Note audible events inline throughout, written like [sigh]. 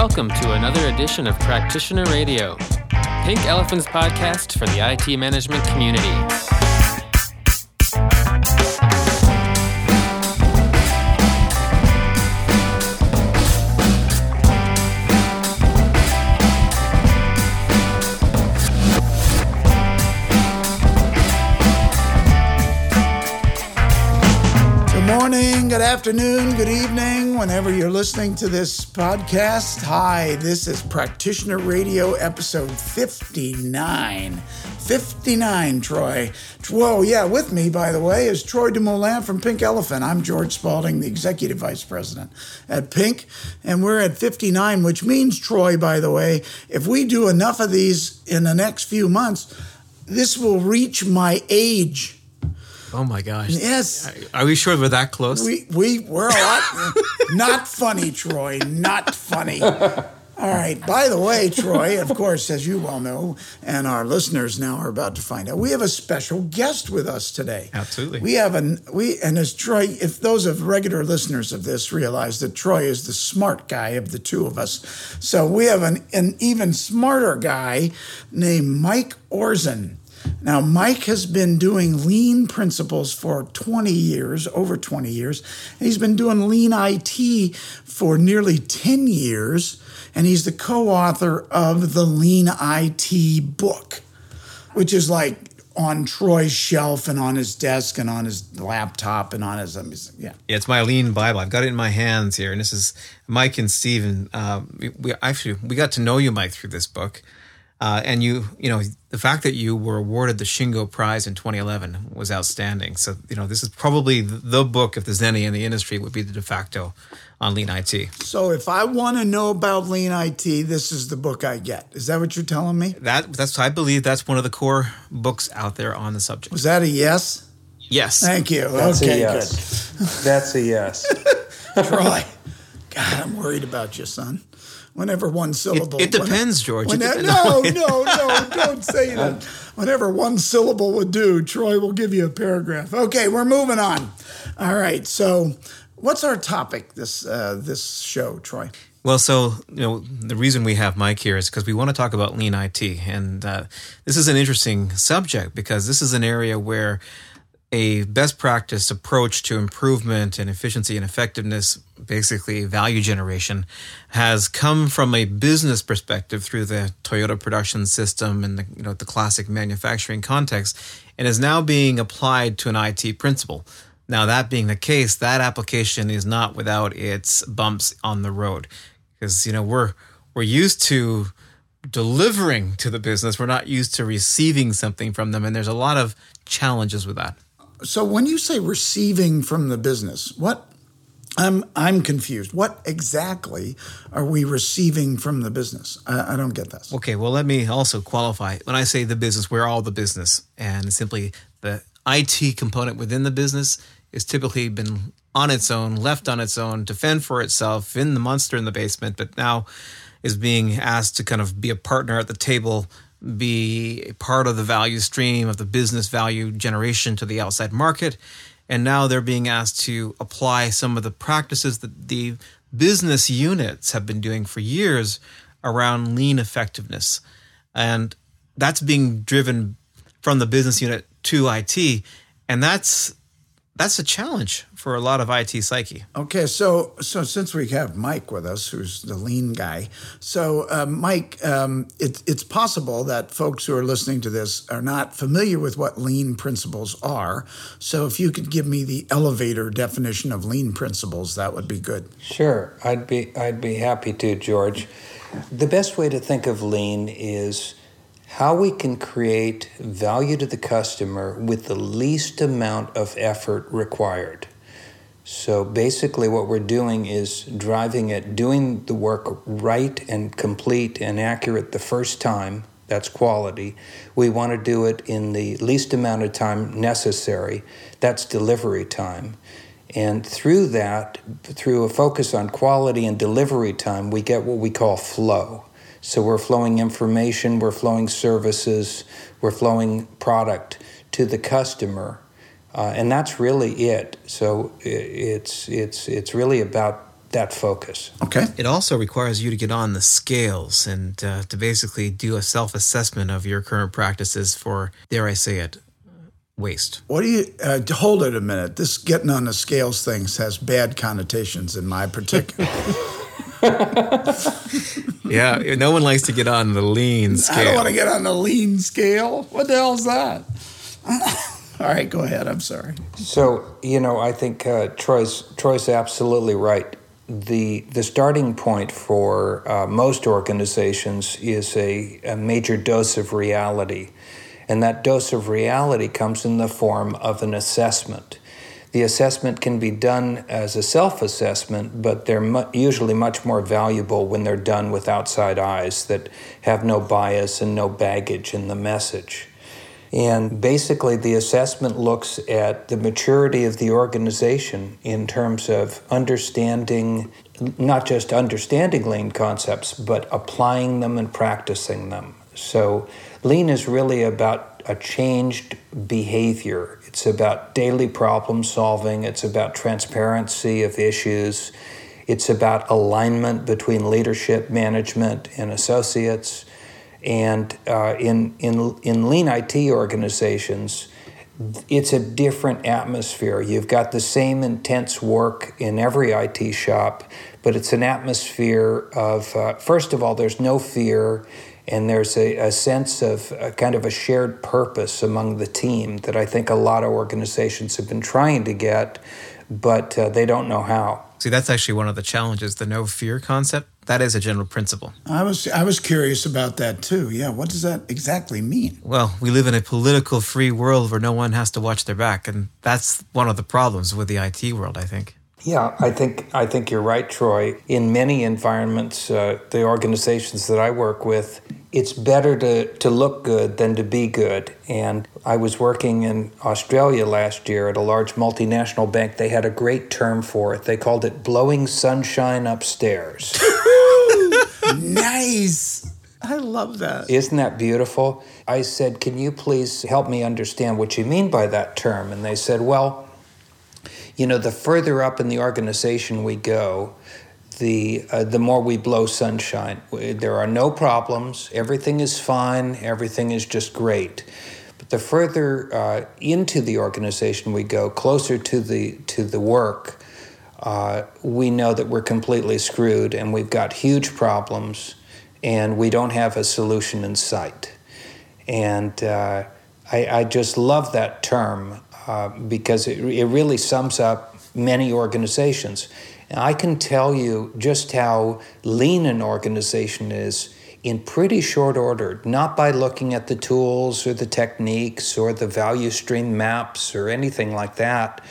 Welcome to another edition of Practitioner Radio, Pink Elephant's podcast for the IT management community. Afternoon, good evening, whenever you're listening to this podcast. Hi, this is Practitioner Radio episode 59. 59, Troy. Whoa, yeah, with me, by the way, is Troy Dumoulin from Pink Elephant. I'm George Spalding, the Executive Vice President at Pink, and we're at 59, which means, Troy, by the way, if we do enough of these in the next few months, this will reach my age Oh my gosh. Yes. Are we sure we're that close? We we we're a lot not funny, Troy. Not funny. All right. By the way, Troy, of course, as you well know, and our listeners now are about to find out, we have a special guest with us today. Absolutely. We have an we and as Troy, if those of regular listeners of this realize that Troy is the smart guy of the two of us, so we have an an even smarter guy named Mike Orzen. Now, Mike has been doing lean principles for 20 years, over 20 years. And he's been doing lean IT for nearly 10 years. And he's the co author of the Lean IT book, which is like on Troy's shelf and on his desk and on his laptop and on his, yeah. Yeah, it's my lean Bible. I've got it in my hands here. And this is Mike and Steven. Uh, we, we actually, we got to know you, Mike, through this book. Uh, and you, you know, the fact that you were awarded the Shingo Prize in 2011 was outstanding. So, you know, this is probably the book, if there's any in the industry, would be the de facto on Lean IT. So, if I want to know about Lean IT, this is the book I get. Is that what you're telling me? That that's I believe that's one of the core books out there on the subject. Was that a yes? Yes. Thank you. That's okay, yes. good. That's a yes. [laughs] Troy, God, I'm worried about you, son whenever one syllable. It, it depends, George. Whenever, no, [laughs] no, no, don't say [laughs] that. Whenever one syllable would do, Troy will give you a paragraph. Okay, we're moving on. All right, so what's our topic this uh, this show, Troy? Well, so you know the reason we have Mike here is because we want to talk about lean IT, and uh, this is an interesting subject because this is an area where a best practice approach to improvement and efficiency and effectiveness, basically value generation, has come from a business perspective through the Toyota production system and the, you know, the classic manufacturing context, and is now being applied to an IT principle. Now, that being the case, that application is not without its bumps on the road, because you know we're we're used to delivering to the business. We're not used to receiving something from them, and there's a lot of challenges with that. So when you say receiving from the business, what I'm I'm confused. What exactly are we receiving from the business? I, I, don't get this. Okay, well let me also qualify. When I say the business, we're all the business, and simply the IT component within the business is typically been on its own, left on its own, to fend for itself in the monster in the basement, but now is being asked to kind of be a partner at the table be a part of the value stream of the business value generation to the outside market. And now they're being asked to apply some of the practices that the business units have been doing for years around lean effectiveness. And that's being driven from the business unit to IT. And that's that's a challenge for a lot of IT psyche. Okay, so so since we have Mike with us, who's the lean guy, so uh, Mike, um, it, it's possible that folks who are listening to this are not familiar with what lean principles are. So if you could give me the elevator definition of lean principles, that would be good. Sure, I'd be I'd be happy to, George. The best way to think of lean is how we can create value to the customer with the least amount of effort required. So basically, what we're doing is driving it, doing the work right and complete and accurate the first time. That's quality. We want to do it in the least amount of time necessary. That's delivery time. And through that, through a focus on quality and delivery time, we get what we call flow. So we're flowing information, we're flowing services, we're flowing product to the customer, uh, and that's really it. So it's it's it's really about that focus. Okay. It also requires you to get on the scales and uh, to basically do a self assessment of your current practices for, dare I say it, waste. What do you uh, hold it a minute? This getting on the scales things has bad connotations in my particular. [laughs] yeah, no one likes to get on the lean scale. I don't want to get on the lean scale. What the hell's that? [laughs] All right, go ahead. I'm sorry. So you know, I think uh, Troy's Troy's absolutely right. The the starting point for uh, most organizations is a, a major dose of reality, and that dose of reality comes in the form of an assessment. The assessment can be done as a self assessment, but they're mu- usually much more valuable when they're done with outside eyes that have no bias and no baggage in the message. And basically, the assessment looks at the maturity of the organization in terms of understanding, not just understanding lean concepts, but applying them and practicing them. So, lean is really about a changed behavior. It's about daily problem solving, it's about transparency of issues, it's about alignment between leadership, management, and associates. And uh, in, in, in lean IT organizations, it's a different atmosphere. You've got the same intense work in every IT shop, but it's an atmosphere of, uh, first of all, there's no fear, and there's a, a sense of a kind of a shared purpose among the team that I think a lot of organizations have been trying to get, but uh, they don't know how. See, that's actually one of the challenges the no fear concept. That is a general principle. I was I was curious about that too. Yeah, what does that exactly mean? Well, we live in a political free world where no one has to watch their back, and that's one of the problems with the IT world, I think. Yeah, I think I think you're right, Troy. In many environments, uh, the organizations that I work with, it's better to, to look good than to be good. And I was working in Australia last year at a large multinational bank. They had a great term for it. They called it blowing sunshine upstairs. [laughs] nice. I love that. Isn't that beautiful? I said, Can you please help me understand what you mean by that term? And they said, Well, you know, the further up in the organization we go, the uh, the more we blow sunshine. There are no problems. Everything is fine. Everything is just great. But the further uh, into the organization we go, closer to the to the work, uh, we know that we're completely screwed, and we've got huge problems, and we don't have a solution in sight. And uh, I, I, just love that term uh, because it, it really sums up many organizations. And I can tell you just how lean an organization is in pretty short order, not by looking at the tools or the techniques or the value stream maps or anything like that.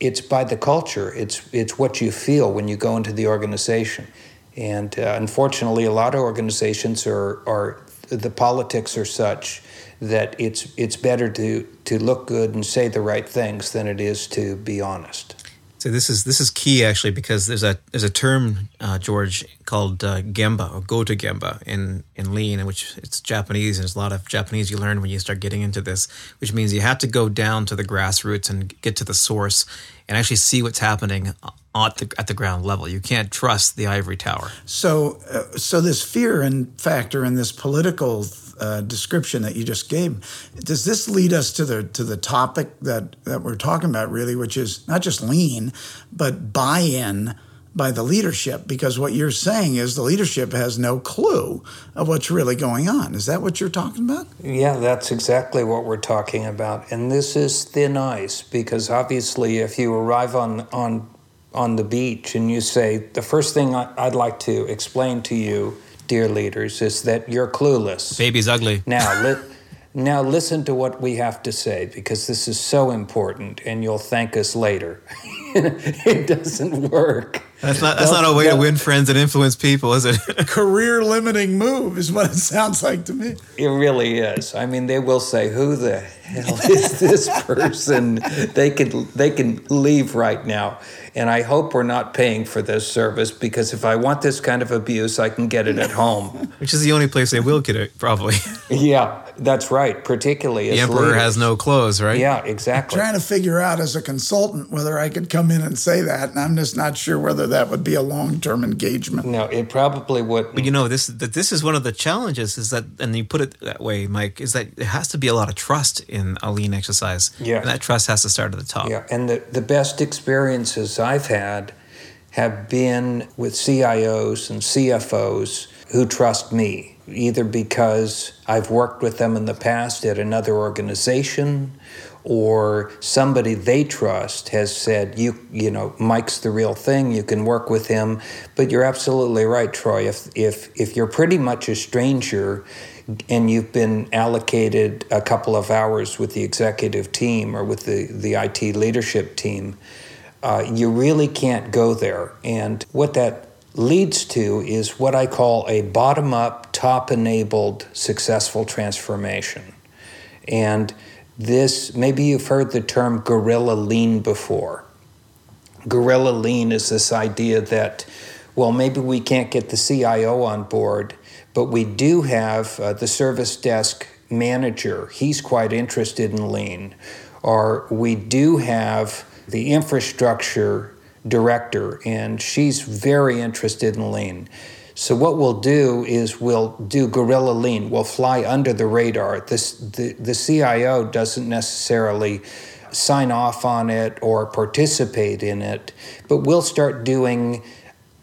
It's by the culture. It's it's what you feel when you go into the organization. And uh, unfortunately, a lot of organizations are are the politics are such that it's it's better to to look good and say the right things than it is to be honest. So this is this is key actually because there's a there's a term uh, George called uh, gemba or go to gemba in in lean, in which it's Japanese and there's a lot of Japanese you learn when you start getting into this, which means you have to go down to the grassroots and get to the source and actually see what's happening at the at the ground level. You can't trust the ivory tower. So uh, so this fear and factor and this political uh, description that you just gave, does this lead us to the to the topic that that we're talking about really, which is not just lean, but buy-in by the leadership? Because what you're saying is the leadership has no clue of what's really going on. Is that what you're talking about? Yeah, that's exactly what we're talking about. And this is thin ice because obviously, if you arrive on on on the beach and you say the first thing I'd like to explain to you dear leaders, is that you're clueless. Baby's ugly. Now, li- now listen to what we have to say because this is so important, and you'll thank us later. [laughs] it doesn't work. That's not that's not a way to win friends and influence people, is it? [laughs] Career limiting move is what it sounds like to me. It really is. I mean, they will say, "Who the hell is this person?" they can they can leave right now. And I hope we're not paying for this service because if I want this kind of abuse, I can get it at home. [laughs] Which is the only place they will get it, probably. [laughs] yeah, that's right. Particularly the emperor leaders. has no clothes, right? Yeah, exactly. I'm trying to figure out as a consultant whether I could come in and say that, and I'm just not sure whether that would be a long-term engagement. No, it probably would. But you know, this that this is one of the challenges is that, and you put it that way, Mike, is that it has to be a lot of trust in a lean exercise. Yeah. And that trust has to start at the top. Yeah, and the, the best experiences I've had have been with CIOs and CFOs who trust me, either because I've worked with them in the past at another organization or somebody they trust has said you you know Mike's the real thing you can work with him. But you're absolutely right Troy if if if you're pretty much a stranger and you've been allocated a couple of hours with the executive team or with the the IT leadership team uh, you really can't go there and what that leads to is what I call a bottom up top enabled successful transformation and this maybe you've heard the term guerrilla lean before. Guerrilla lean is this idea that, well, maybe we can't get the CIO on board, but we do have uh, the service desk manager. He's quite interested in lean. Or we do have the infrastructure director, and she's very interested in lean. So what we'll do is we'll do guerrilla lean. We'll fly under the radar. This the, the CIO doesn't necessarily sign off on it or participate in it, but we'll start doing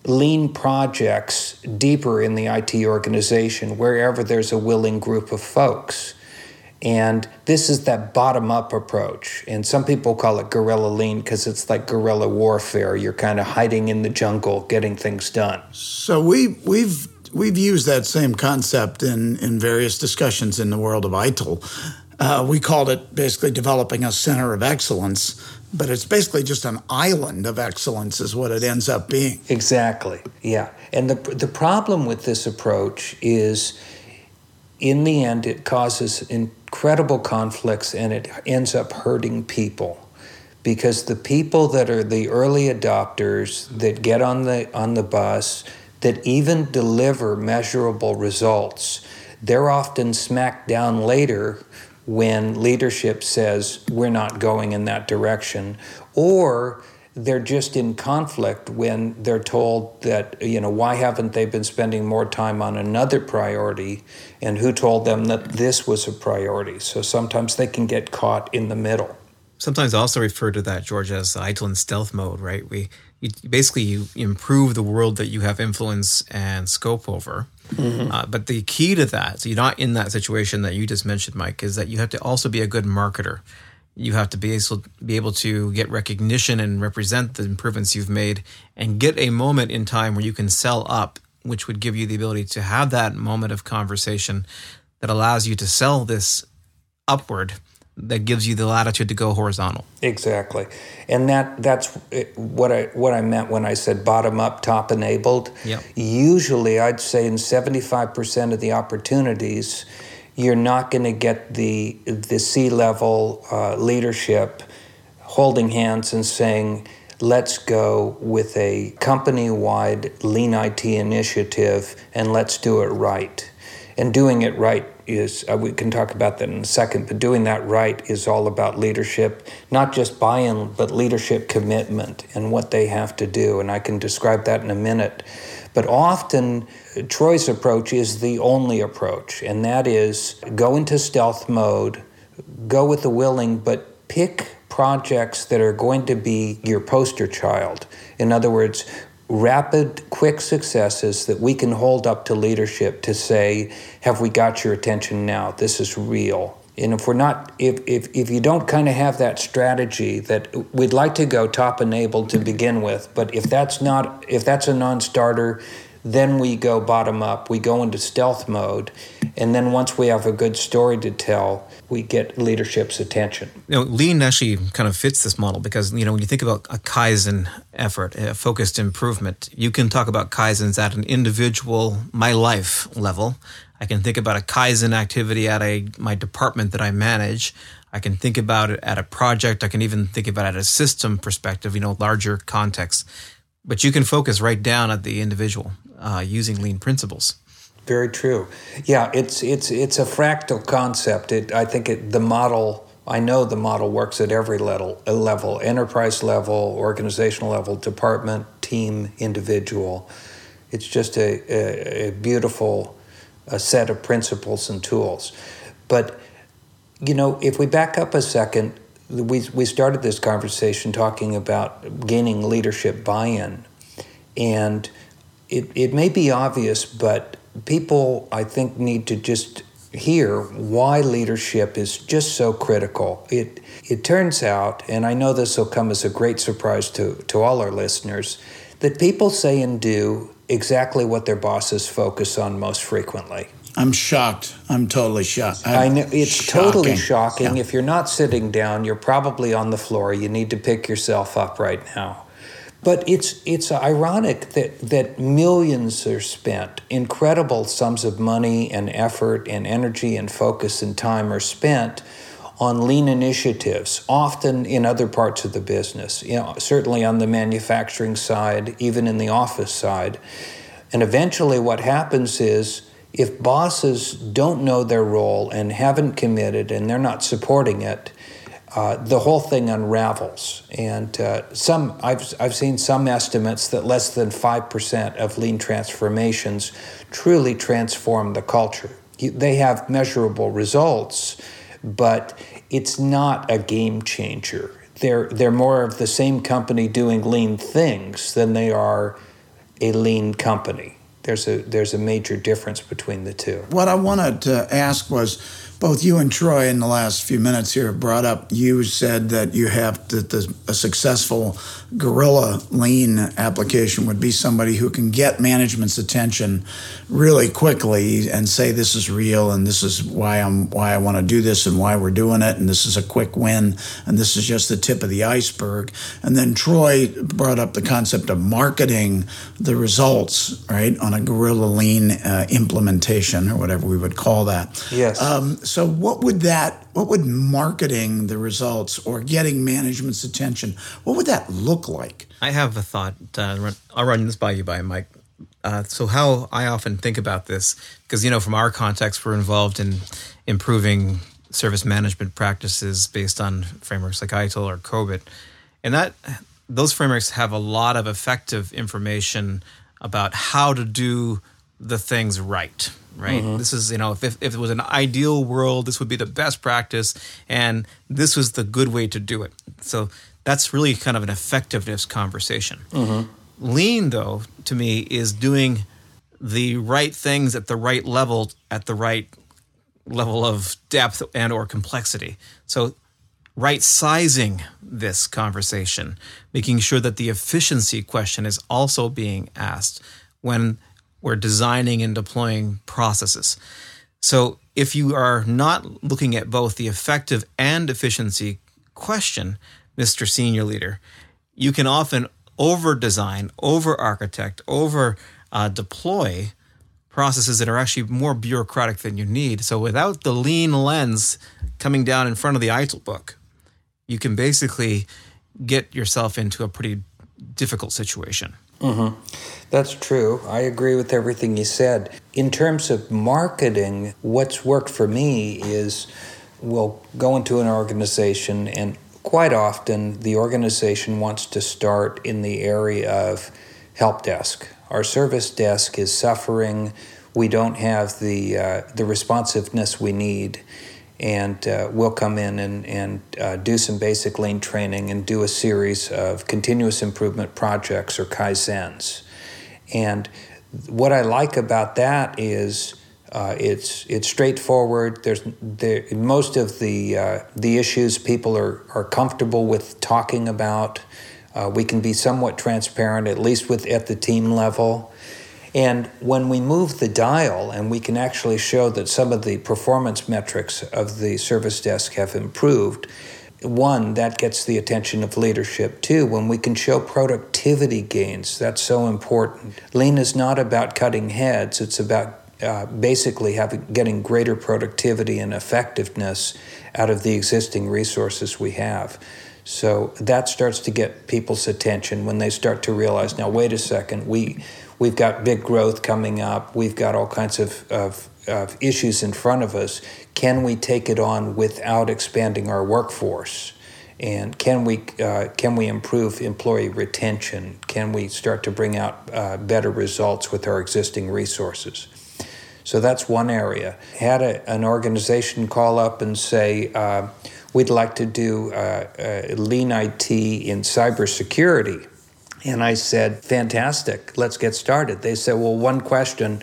lean projects deeper in the IT organization wherever there's a willing group of folks. And this is that bottom up approach. And some people call it guerrilla lean because it's like guerrilla warfare. You're kind of hiding in the jungle, getting things done. So we we've we've used that same concept in in various discussions in the world of ITIL. Uh, we called it basically developing a center of excellence, but it's basically just an island of excellence, is what it ends up being. Exactly. Yeah. And the the problem with this approach is, in the end, it causes incredible conflicts and it ends up hurting people. Because the people that are the early adopters that get on the on the bus that even deliver measurable results they're often smacked down later when leadership says we're not going in that direction. Or they're just in conflict when they're told that you know why haven't they been spending more time on another priority? And who told them that this was a priority? So sometimes they can get caught in the middle. Sometimes I also refer to that george as ITIL stealth mode right? We you, basically you improve the world that you have influence and scope over. Mm-hmm. uh, but the key to that so you're not in that situation that you just mentioned mike is that you have to also be a good marketer you have to be able, be able to get recognition and represent the improvements you've made and get a moment in time where you can sell up which would give you the ability to have that moment of conversation that allows you to sell this upward that gives you the latitude to go horizontal. Exactly. And that that's what i what i meant when i said bottom up top enabled. Yep. usually i'd say in 75% of the opportunities you're not going to get the the C level uh, leadership holding hands and saying, "Let's go with a company wide lean IT initiative and let's do it right." And doing it right is uh, we can talk about that in a second, but doing that right is all about leadership, not just buy-in, but leadership commitment and what they have to do. And I can describe that in a minute. But often, Troy's approach is the only approach, and that is go into stealth mode, go with the willing, but pick projects that are going to be your poster child. In other words, rapid, quick successes that we can hold up to leadership to say, Have we got your attention now? This is real. And if we're not, if, if, if you don't kind of have that strategy that we'd like to go top enabled to begin with, but if that's not, if that's a non starter, then we go bottom up, we go into stealth mode. And then once we have a good story to tell, we get leadership's attention. You know, lean actually kind of fits this model because, you know, when you think about a Kaizen effort, a focused improvement, you can talk about Kaizens at an individual, my life level. I can think about a Kaizen activity at a my department that I manage. I can think about it at a project. I can even think about it at a system perspective, you know, larger context. But you can focus right down at the individual uh, using lean principles. Very true. Yeah, it's it's it's a fractal concept. It, I think it, the model. I know the model works at every level, level, enterprise level, organizational level, department, team individual. It's just a, a, a beautiful a set of principles and tools. But, you know, if we back up a second, we, we started this conversation talking about gaining leadership buy in. And it, it may be obvious, but people, I think, need to just hear why leadership is just so critical. It, it turns out, and I know this will come as a great surprise to, to all our listeners, that people say and do exactly what their bosses focus on most frequently. I'm shocked. I'm totally shocked. I'm i know it's shocking. totally shocking. Yeah. If you're not sitting down, you're probably on the floor. You need to pick yourself up right now. But it's it's ironic that that millions are spent, incredible sums of money and effort and energy and focus and time are spent on lean initiatives, often in other parts of the business, you know, certainly on the manufacturing side, even in the office side. And eventually, what happens is if bosses don't know their role and haven't committed and they're not supporting it, uh, the whole thing unravels. And uh, some I've, I've seen some estimates that less than 5% of lean transformations truly transform the culture. They have measurable results, but it's not a game changer. They're, they're more of the same company doing lean things than they are a lean company. There's a, there's a major difference between the two. What I wanted to ask was both you and Troy in the last few minutes here brought up. You said that you have that the, a successful guerrilla lean application would be somebody who can get management's attention really quickly and say this is real and this is why I'm why I want to do this and why we're doing it and this is a quick win and this is just the tip of the iceberg. And then Troy brought up the concept of marketing the results right on a guerrilla lean uh, implementation or whatever we would call that. Yes. Um, so what would that what would marketing the results or getting management's attention what would that look like I have a thought. Uh, I'll run this by you, by Mike. Uh, so, how I often think about this, because you know, from our context, we're involved in improving service management practices based on frameworks like ITIL or COBIT, and that those frameworks have a lot of effective information about how to do the things right. Right. Mm-hmm. This is, you know, if, if it was an ideal world, this would be the best practice, and this was the good way to do it. So that's really kind of an effectiveness conversation. Mm-hmm. Lean, though, to me, is doing the right things at the right level, at the right level of depth and or complexity. So right sizing this conversation, making sure that the efficiency question is also being asked when we're designing and deploying processes. So if you are not looking at both the effective and efficiency question, Mr. Senior Leader, you can often over design, over architect, over uh, deploy processes that are actually more bureaucratic than you need. So without the lean lens coming down in front of the ITIL book, you can basically get yourself into a pretty difficult situation. That's true. I agree with everything you said. In terms of marketing, what's worked for me is we'll go into an organization, and quite often the organization wants to start in the area of help desk. Our service desk is suffering. We don't have the uh, the responsiveness we need, and uh, we'll come in and and uh, do some basic lean training and do a series of continuous improvement projects or kaizens. And what I like about that is uh, it's it's straightforward. There's there, most of the uh, the issues people are are comfortable with talking about. Uh, we can be somewhat transparent, at least with at the team level. And when we move the dial and we can actually show that some of the performance metrics of the service desk have improved, one, that gets the attention of leadership. Two, when we can show productivity gains, that's so important. Lean is not about cutting heads, it's about uh, basically having, getting greater productivity and effectiveness out of the existing resources we have. So that starts to get people's attention when they start to realize now, wait a second, we, we've got big growth coming up, we've got all kinds of, of, of issues in front of us. Can we take it on without expanding our workforce? And can we uh, can we improve employee retention? Can we start to bring out uh, better results with our existing resources? So that's one area. Had a, an organization call up and say, uh, "We'd like to do uh, uh, lean IT in cybersecurity," and I said, "Fantastic, let's get started." They said, "Well, one question: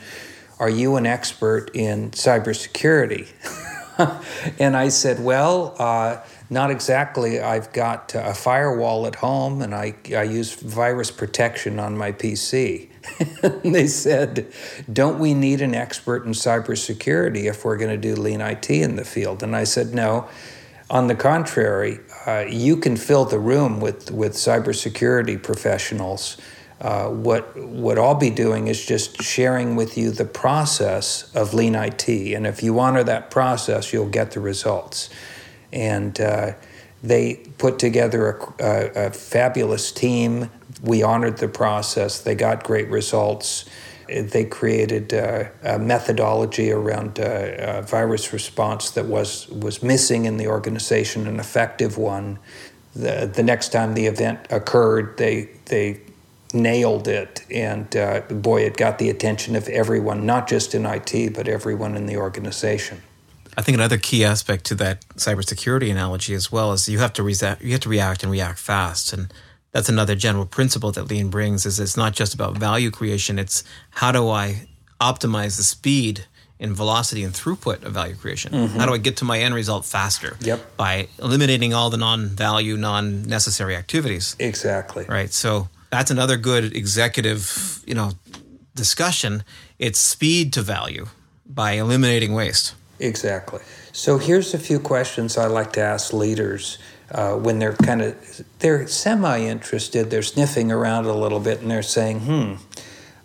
Are you an expert in cybersecurity?" [laughs] and I said, "Well." Uh, not exactly. I've got a firewall at home and I, I use virus protection on my PC. [laughs] they said, Don't we need an expert in cybersecurity if we're going to do lean IT in the field? And I said, No. On the contrary, uh, you can fill the room with, with cybersecurity professionals. Uh, what what I'll be doing is just sharing with you the process of lean IT, and if you honor that process, you'll get the results and uh, they put together a, a, a, fabulous team. We honored the process. They got great results. They created uh, a methodology around uh, virus response that was was missing in the organization, an effective one. The, the next time the event occurred, they they nailed it, and uh, boy, it got the attention of everyone, not just in IT, but everyone in the organization. I think another key aspect to that cybersecurity analogy as well is you have to react, you have to react and react fast, and that's another general principle that Lean brings. Is it's not just about value creation; it's how do I optimize the speed and velocity and throughput of value creation? Mm-hmm. How do I get to my end result faster? Yep. By eliminating all the non-value, non-necessary activities. Exactly. Right. So that's another good executive, you know, discussion. It's speed to value by eliminating waste. Exactly. So here's a few questions I like to ask leaders uh, when they're kind of they're semi-interested, they're sniffing around a little bit, and they're saying, "Hmm,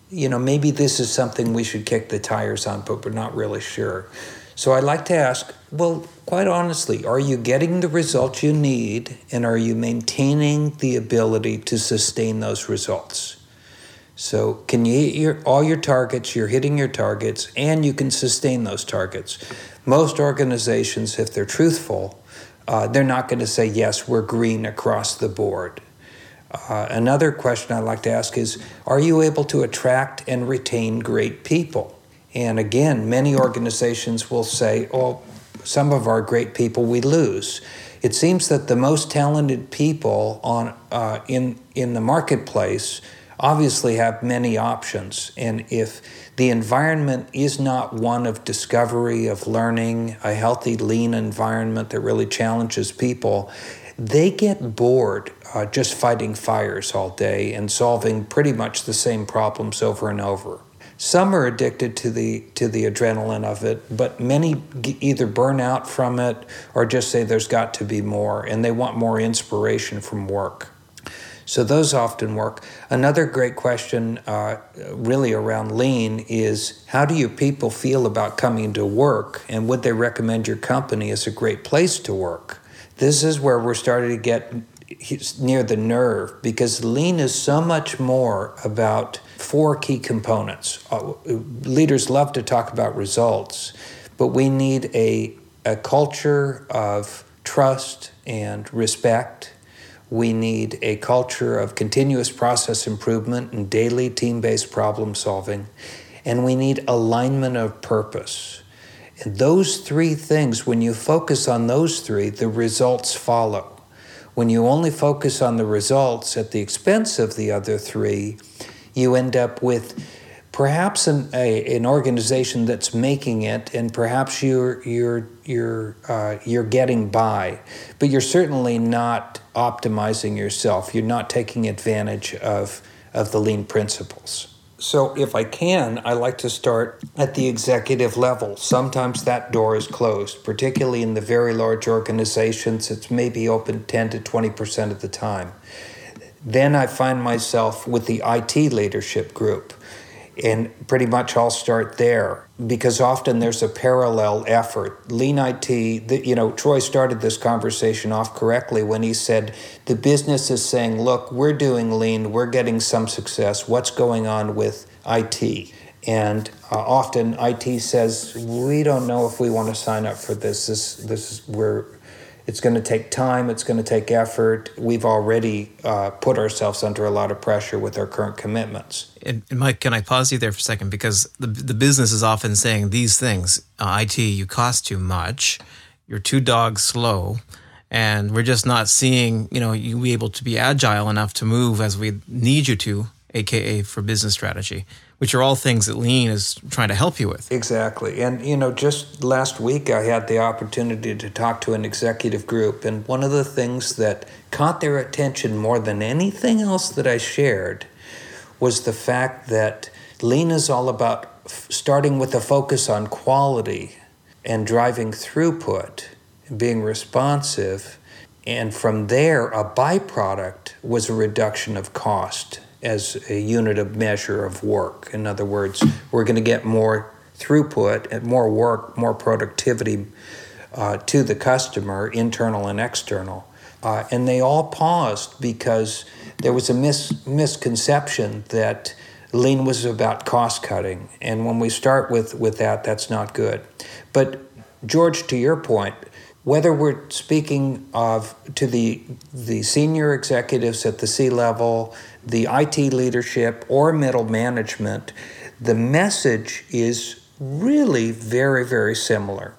you know, maybe this is something we should kick the tires on, but we're not really sure." So I like to ask, well, quite honestly, are you getting the results you need, and are you maintaining the ability to sustain those results? So, can you hit your, all your targets? You're hitting your targets, and you can sustain those targets. Most organizations, if they're truthful, uh, they're not going to say, yes, we're green across the board. Uh, another question I'd like to ask is Are you able to attract and retain great people? And again, many organizations will say, Oh, some of our great people we lose. It seems that the most talented people on, uh, in, in the marketplace obviously have many options. And if the environment is not one of discovery, of learning, a healthy, lean environment that really challenges people, they get bored uh, just fighting fires all day and solving pretty much the same problems over and over. Some are addicted to the to the adrenaline of it, but many either burn out from it or just say there's got to be more, and they want more inspiration from work. So those often work. Another great question, uh, really around lean, is how do your people feel about coming to work, and would they recommend your company as a great place to work? This is where we're starting to get near the nerve because lean is so much more about four key components. Uh, leaders love to talk about results, but we need a, a culture of trust and respect we need a culture of continuous process improvement and daily team based problem solving. And we need alignment of purpose. And those three things, when you focus on those three, the results follow. When you only focus on the results at the expense of the other three, you end up with perhaps an, a, an organization that's making it, and perhaps you're you're you're uh, you're getting by, but you're certainly not optimizing yourself. You're not taking advantage of, of the lean principles. So, if I can, I like to start at the executive level. Sometimes that door is closed, particularly in the very large organizations. It's maybe open 10 to 20% of the time. Then I find myself with the IT leadership group and pretty much I'll start there because often there's a parallel effort. Lean IT, the, you know, Troy started this conversation off correctly when he said the business is saying, look, we're doing lean, we're getting some success. What's going on with IT? And uh, often IT says, we don't know if we want to sign up for this. This, this is, we're, It's going to take time, it's going to take effort. We've already uh, put ourselves under a lot of pressure with our current commitments. And, and, Mike, can I pause you there for a second? Because the, the business is often saying these things uh, IT, you cost too much, you're too dog slow. And we're just not seeing, you know, you be able to be agile enough to move as we need you to, aka for business strategy which are all things that lean is trying to help you with. Exactly. And, you know, just last week I had the opportunity to talk to an executive group, and one of the things that caught their attention more than anything else that I shared was the fact that lean is all about starting with a focus on quality and driving throughput and being responsive. And from there, a byproduct was a reduction of cost as a unit of measure of work. In other words, we're going to get more throughput more work, more productivity uh, to the customer, internal and external. Uh, and they all paused because there was a mis- misconception that lean was about cost cutting. And when we start with, with that, that's not good. But, George, to your point, whether we're speaking of to the the senior executives at the C level, the IT leadership or middle management, the message is really very very similar.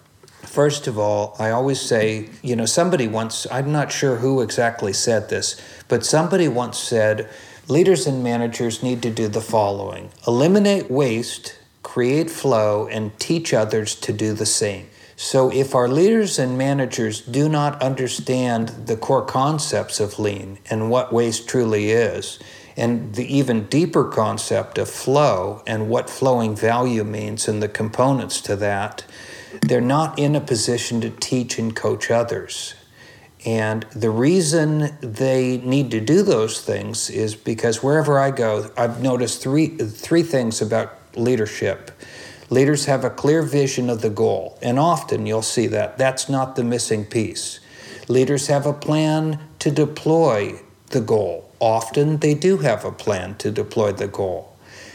First of all, I always say, you know, somebody once, I'm not sure who exactly said this, but somebody once said leaders and managers need to do the following eliminate waste, create flow, and teach others to do the same. So, if our leaders and managers do not understand the core concepts of lean and what waste truly is, and the even deeper concept of flow and what flowing value means and the components to that, they're not in a position to teach and coach others. And the reason they need to do those things is because wherever I go, I've noticed three, three things about leadership Leaders have a clear vision of the goal, and often you'll see that. That's not the missing piece. Leaders have a plan to deploy the goal. Often they do have a plan to deploy the goal.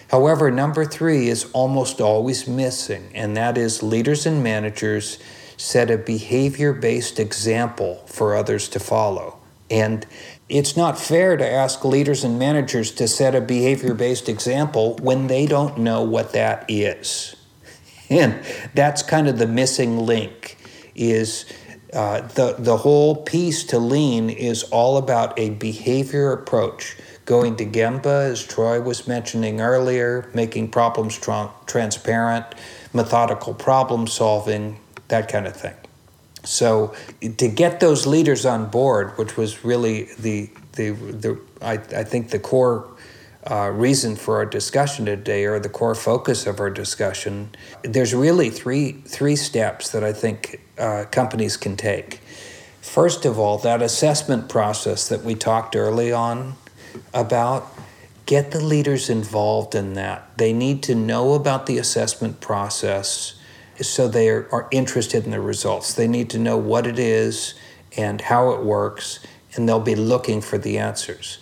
However, number three is almost always missing, and that is leaders and managers set a behavior based example for others to follow. And it's not fair to ask leaders and managers to set a behavior based example when they don't know what that is. [laughs] And that's kind of the missing link is uh, the, the whole piece to lean is all about a behavior approach. Going to gemba as troy was mentioning earlier making problems tra- transparent methodical problem solving that kind of thing. So to get those leaders on board which was really the the, the I, I think the core uh, reason for our discussion today, or the core focus of our discussion, there's really three three steps that I think uh, companies can take. First of all, that assessment process that we talked early on about, get the leaders involved in that. They need to know about the assessment process so they are, are interested in the results. They need to know what it is and how it works, and they'll be looking for the answers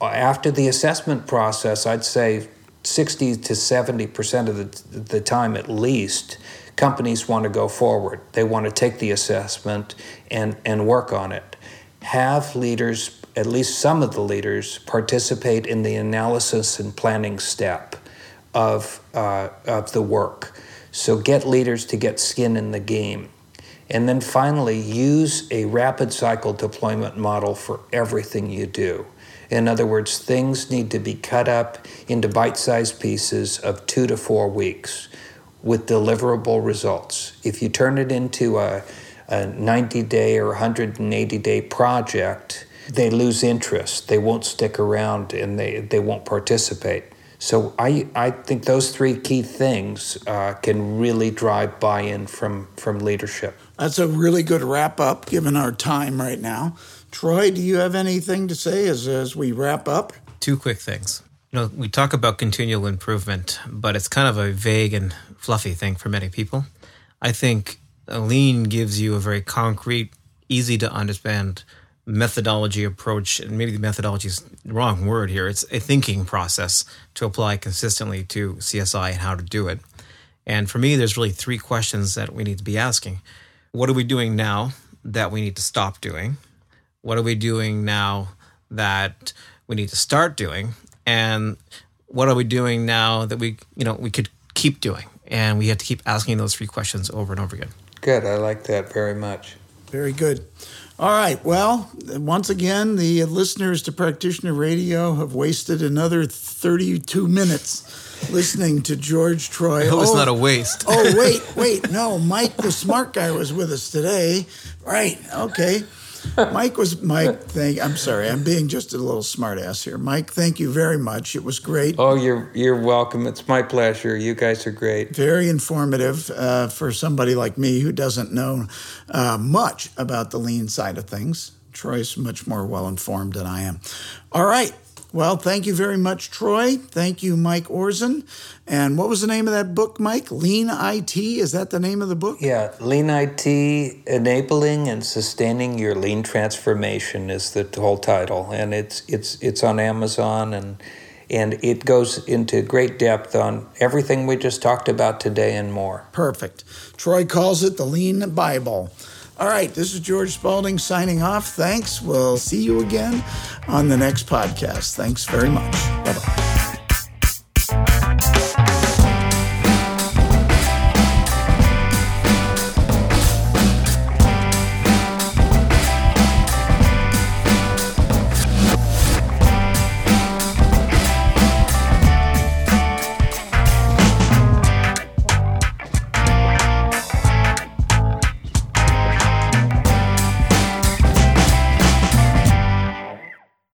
after the assessment process, I'd say 60 to 70% of the, the time at least, companies want to go forward. They want to take the assessment and, and work on it. Have leaders, at least some of the leaders, participate in the analysis and planning step of, uh, of the work. So get leaders to get skin in the game. And then finally, use a rapid cycle deployment model for everything you do. In other words, things need to be cut up into bite sized pieces of two to four weeks with deliverable results. If you turn it into a, a 90 day or 180 day project, they lose interest. They won't stick around and they, they won't participate. So I, I think those three key things uh, can really drive buy-in from, from leadership. That's a really good wrap up given our time right now. Troy, do you have anything to say as, as we wrap up? Two quick things. You know, we talk about continual improvement, but it's kind of a vague and fluffy thing for many people. I think lean gives you a very concrete, easy to understand methodology approach, and maybe the methodology is the wrong word here. It's a thinking process to apply consistently to CSI and how to do it. And for me, there's really three questions that we need to be asking. What are we doing now? that we need to stop doing? What are we doing now that we need to start doing? And what are we doing now that we, you know, we could keep doing? And we have to keep asking those three questions over and over again. Good. I like that very much. Very good. All right. Well, once again, the listeners to Practitioner Radio have wasted another 32 minutes listening to George Troy. It was oh, not a waste. oh, wait, wait. No, Mike, the smart guy, was with us today. Right. Okay. Mike was Mike. Thank. I'm sorry. I'm being just a little smartass here. Mike, thank you very much. It was great. Oh, you're you're welcome. It's my pleasure. You guys are great. Very informative uh, for somebody like me who doesn't know uh, much about the lean side of things. Troy's much more well informed than I am. All right. Well, thank you very much, Troy. Thank you, Mike Orzen. And what was the name of that book, Mike? Lean IT? Is that the name of the book? Yeah, Lean IT Enabling and Sustaining Your Lean Transformation is the whole title. And it's it's it's on Amazon and and it goes into great depth on everything we just talked about today and more. Perfect. Troy calls it the Lean Bible. All right, this is George Spalding signing off. Thanks. We'll see you again on the next podcast. Thanks very much.